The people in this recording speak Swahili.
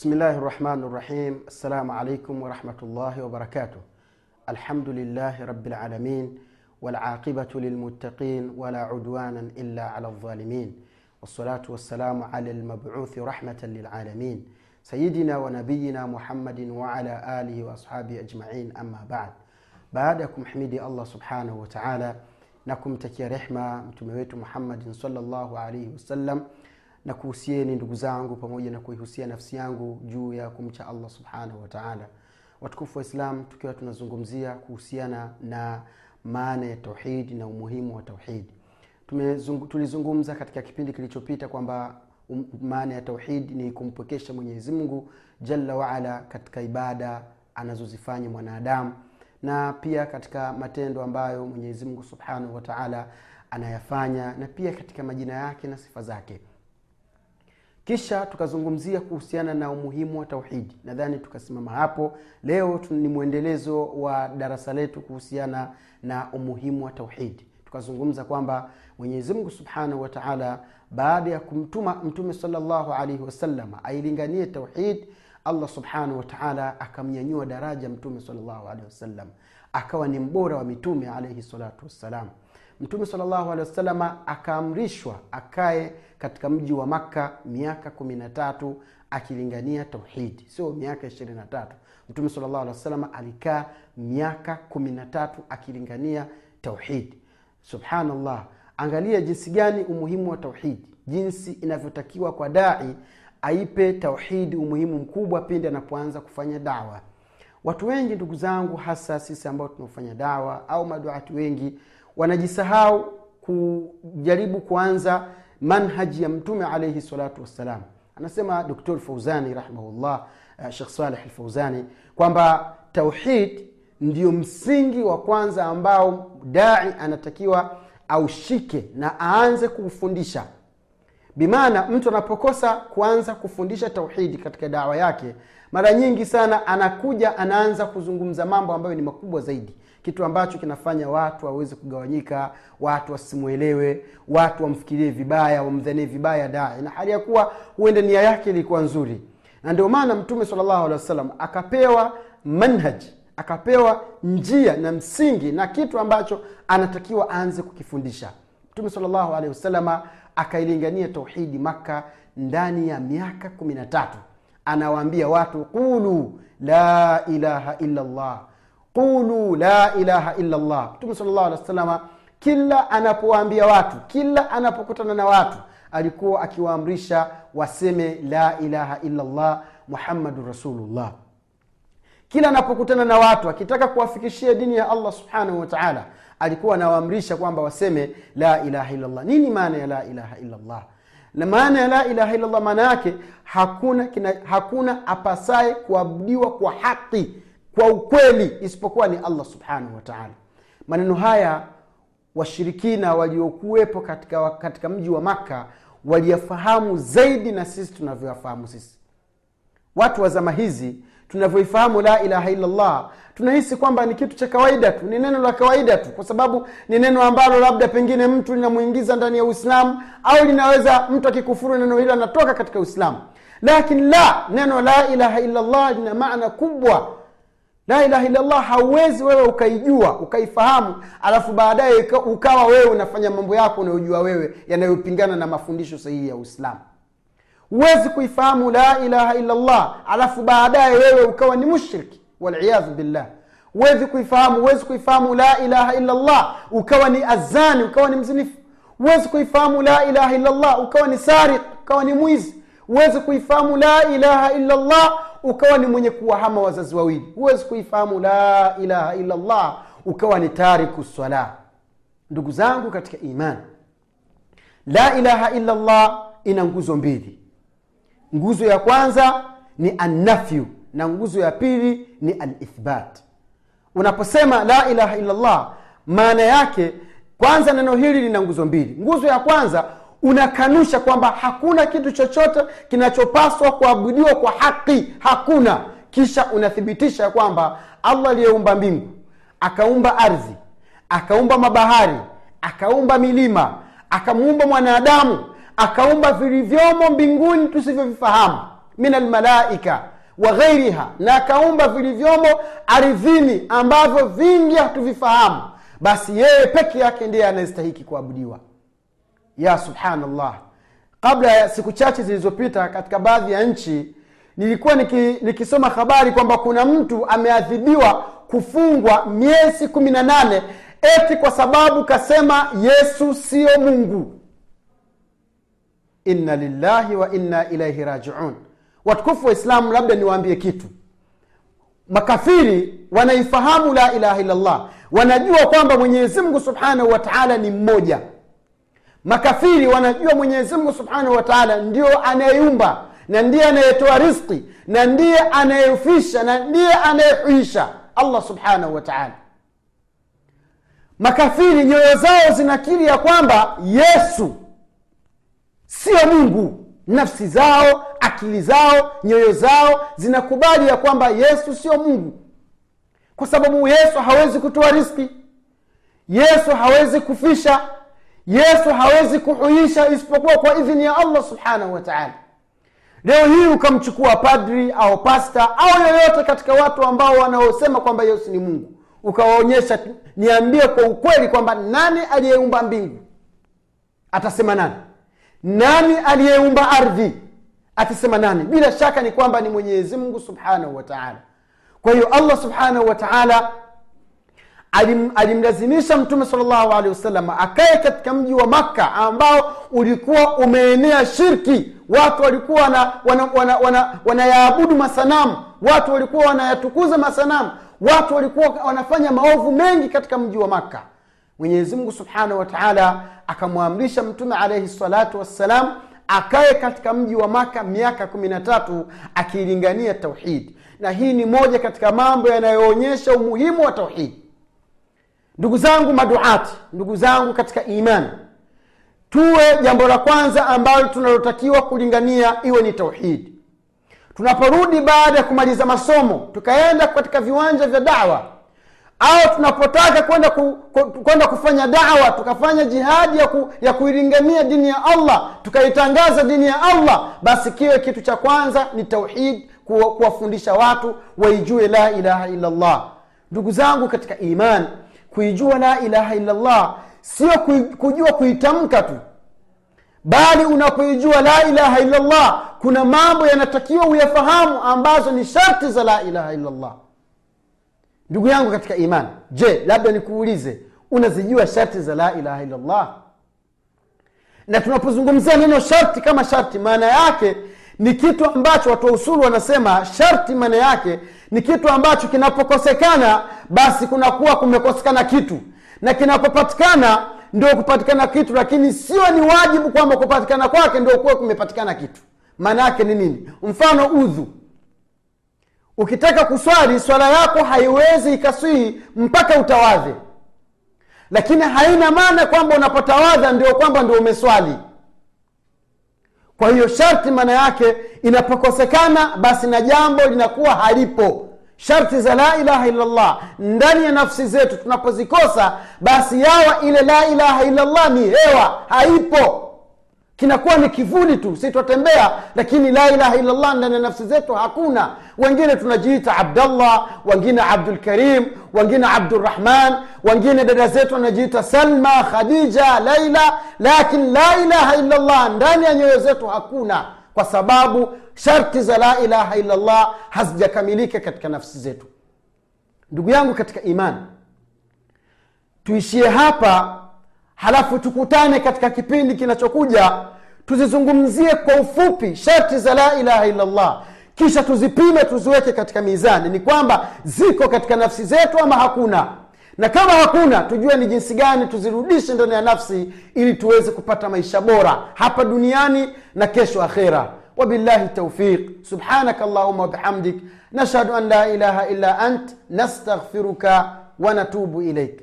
بسم الله الرحمن الرحيم. السلام عليكم ورحمة الله وبركاته. الحمد لله رب العالمين والعاقبة للمتقين ولا عدوانا إلا على الظالمين. والصلاة والسلام على المبعوث رحمة للعالمين. سيدنا ونبينا محمد وعلى آله وأصحابه أجمعين. أما بعد kumhimidi allah subhanahu wataala na kumtakia rehma mtume wetu muhammadin salllahu alaihi wasallam na kuhusieni ndugu zangu pamoja na kuihusia nafsi yangu juu ya kumcha allah subhanahu wataala watukufu wa islam tukiwa tunazungumzia kuhusiana na maana ya tauhidi na umuhimu wa tauhidi tulizungumza katika kipindi kilichopita kwamba um, maana ya tauhidi ni kumpwekesha mwenyezi mungu jalla waala katika ibada anazozifanya mwanadamu na pia katika matendo ambayo mwenyezi mungu subhanahu wataala anayafanya na pia katika majina yake na sifa zake kisha tukazungumzia kuhusiana na umuhimu wa tauhidi nadhani tukasimama hapo. Leo ni mwendelezo wa darasa letu kuhusiana na umuhimu wa tauhidi tukazungumza kwamba mwenyezi mungu subhanahu wataala baada ya kumtuma mtume salllahu alaihi wasallam ailinganie tauhid allah subhanahu wataala akamnyanyua daraja mtume salllahu alaihi wasallam akawa ni mbora wa mitume alaihi salatu wassalam mtume salllahu alehi wasalama akaamrishwa akae katika mji wa makka miaka kumi na tatu akilingania tauhidi sio miaka ishirini na tatu. Mtume salllahu alehi wasalama alikaa miaka kumi na tatu akilingania tauhidi subhanallah. Angalia jinsi gani umuhimu wa tauhidi jinsi inavyotakiwa kwa dai aipe tauhidi umuhimu mkubwa pindi anapoanza kufanya dawa. Watu wengi ndugu zangu hasa sisi ambao tunaofanya dawa au maduati wengi wanajisahau kujaribu kuanza manhaji ya mtume alaihi salatu wassalam. Anasema doktor fauzani rahimahullah uh, shekh saleh lfauzani kwamba tauhid ndio msingi wa kwanza ambao dai anatakiwa aushike na aanze kuufundisha. Bimaana mtu anapokosa kuanza kufundisha tauhidi katika dawa yake mara nyingi sana anakuja anaanza kuzungumza mambo ambayo ni makubwa zaidi kitu ambacho kinafanya watu waweze kugawanyika watu wasimwelewe watu wamfikirie vibaya wamdhanie vibaya dai. Na hali ya kuwa huenda nia yake ilikuwa nzuri. Na ndio maana mtume wasallam akapewa manhaj akapewa njia na msingi na kitu ambacho anatakiwa aanze kukifundisha. Mtume salllahu alehi wasalama akailingania tauhidi makka ndani ya miaka kumi na anawaambia watu qulu la ilaha illa llah qulu la ilaha illa mtume salllahu alehi wasalama kila anapowaambia watu kila anapokutana na watu alikuwa akiwaamrisha waseme la ilaha illallah muhammadun rasulullah. Kila anapokutana na watu akitaka kuwafikishia dini ya allah subhanahu wataala alikuwa anawaamrisha kwamba waseme la ilaha illallah. Nini maana ya la ilaha illallah? Na maana ya la ilaha illallah maana yake hakuna hakuna apasaye kuabudiwa kwa haki kwa ukweli isipokuwa ni allah subhanahu wataala maneno haya washirikina waliokuwepo katika, katika mji wa makka waliyafahamu zaidi na sisi tunavyoyafahamu sisi. Watu wa zama hizi tunavyoifahamu la ilaha illallah tunahisi kwamba ni kitu cha kawaida tu ni neno la kawaida tu kwa sababu ni neno ambalo labda pengine mtu linamwingiza ndani ya uislamu au linaweza mtu akikufuru neno hilo anatoka katika uislamu. Lakini la neno la ilaha illallah lina maana kubwa la ilaha illallah hauwezi wewe ukaijua ukaifahamu alafu baadaye ukawa wewe unafanya mambo yako unayojua wewe yanayopingana na mafundisho sahihi ya uislamu. Huwezi kuifahamu la ilaha illallah alafu baadaye wewe ukawa ni mushriki waliyadhu billah. Huwezi kuifahamu huwezi kuifahamu la ilaha illallah ukawa ni azani ukawa ni mzinifu. Huwezi kuifahamu la ilaha illallah ukawa ni sariq ukawa ni mwizi. Huwezi kuifahamu la ilaha illallah ukawa ni mwenye kuwahama wazazi wawili. Huwezi kuifahamu la ilaha illallah ukawa ni tariku swala. Ndugu zangu katika imani la ilaha illallah ina nguzo mbili. Nguzo ya kwanza ni annafyu na nguzo ya pili ni alithbat. Unaposema la ilaha illallah maana yake kwanza neno hili lina nguzo mbili. Nguzo ya kwanza unakanusha kwamba hakuna kitu chochote kinachopaswa kuabudiwa kwa haki. Hakuna. Kisha unathibitisha kwamba allah aliyeumba mbingu akaumba ardhi akaumba mabahari akaumba milima akamuumba mwanadamu akaumba vilivyomo mbinguni tusivyovifahamu min almalaika wa ghairiha na akaumba vilivyomo ardhini ambavyo vingi hatuvifahamu basi yeye peke yake ndiye anayestahiki kuabudiwa ya subhanallah. Kabla ya siku chache zilizopita katika baadhi ya nchi nilikuwa niki, nikisoma habari kwamba kuna mtu ameadhibiwa kufungwa miezi kumi na nane eti kwa sababu kasema yesu siyo mungu. Inna lillahi wa inna ilaihi rajiun. Watukufu wa islamu labda niwaambie kitu. Makafiri wanaifahamu la ilaha illallah. Wanajua kwamba mwenyezi mungu subhanahu wa taala ni mmoja makafiri wanajua mwenyezi mungu subhanahu wa taala ndio anayeumba na ndiye anayetoa riski na ndiye anayefisha na ndiye anayehuisha. Allah subhanahu wa taala. Makafiri nyoyo zao zinakiri ya kwamba yesu sio mungu. Nafsi zao akili zao nyoyo zao zinakubali ya kwamba yesu sio mungu. Kwa sababu yesu hawezi kutoa riski yesu hawezi kufisha yesu hawezi kuhuisha isipokuwa kwa idhini ya allah subhanahu wa taala. Leo hii ukamchukua padri au pasta au yoyote katika watu ambao wanaosema kwamba yesu ni mungu ukawaonyesha niambie kwa ukweli kwamba nani aliyeumba mbingu? Atasema nani? Nani aliyeumba ardhi? Atasema nani? Bila shaka ni kwamba ni mwenyezi mungu subhanahu wa taala. Kwa hiyo allah subhanahu wa taala alim, alimlazimisha mtume salllahu alehi wasallam akae katika mji wa makka ambao ulikuwa umeenea shirki. Watu walikuwa wanayaabudu wana, wana, wana, wana masanamu. Watu walikuwa wanayatukuza masanamu. Watu walikuwa wanafanya maovu mengi katika mji wa makka. Mwenyezimngu subhanahu wa taala akamwamrisha mtume alaihi salatu wassalam akae katika mji wa maka miaka kumi na tatu akiilingania tauhidi na hii ni moja katika mambo yanayoonyesha umuhimu wa tauhidi ndugu zangu maduati ndugu zangu katika imani tuwe jambo la kwanza ambalo tunalotakiwa kulingania iwe ni tauhidi tunaporudi baada ya kumaliza masomo tukaenda katika viwanja vya dawa au tunapotaka kwenda ku, kwenda kufanya dawa tukafanya jihadi ya, ku, ya kuilingania dini ya allah tukaitangaza dini ya allah basi kiwe kitu cha kwanza ni tauhid kuwafundisha watu waijue la ilaha illallah. Ndugu zangu katika iman kuijua la ilaha illallah sio kujua kuitamka tu. Bali unapoijua la ilaha illallah kuna mambo yanatakiwa uyafahamu ambazo ni sharti za la ilaha illallah. Ndugu yangu katika imani je labda nikuulize unazijua sharti za la ilaha illallah? Na tunapozungumzia neno sharti kama sharti maana yake ni kitu ambacho watu wa usulu wanasema sharti maana yake ni kitu ambacho kinapokosekana basi kunakuwa kumekosekana kitu. Na kinapopatikana ndio kupatikana kitu lakini sio ni wajibu kwamba kupatikana kwake ndio kuwa kumepatikana kitu. Maana yake ni nini? Mfano udhu. Ukitaka kuswali swala yako haiwezi ikaswihi mpaka utawadhe. Lakini haina maana kwamba unapotawadha ndio kwamba ndio umeswali kwa hiyo sharti maana yake inapokosekana basi na jambo linakuwa halipo. Sharti za la ilaha illallah ndani ya nafsi zetu tunapozikosa basi yawa ile la ilaha illallah ni hewa haipo kinakuwa ni kivuli tu si twatembea lakini la ilaha illallah ndani ya nafsi zetu hakuna. Wengine tunajiita abdallah wengine abdulkarim wengine abdurahman wengine dada zetu wanajiita salma khadija laila lakini la ilaha illallah ndani ya nyoyo zetu hakuna kwa sababu sharti za la ilaha illallah hazijakamilika katika nafsi zetu. Ndugu yangu katika imani tuishie hapa halafu tukutane katika kipindi kinachokuja tuzizungumzie kwa ufupi sharti za la ilaha illallah kisha tuzipime tuziweke katika mizani ni kwamba ziko katika nafsi zetu ama hakuna na kama hakuna tujue ni jinsi gani tuzirudishe ndani ya nafsi ili tuweze kupata maisha bora hapa duniani na kesho akhera وبالله التوفيق سبحانك اللهم وبحمدك نشهد ان لا اله الا انت نستغفرك ونتوب اليك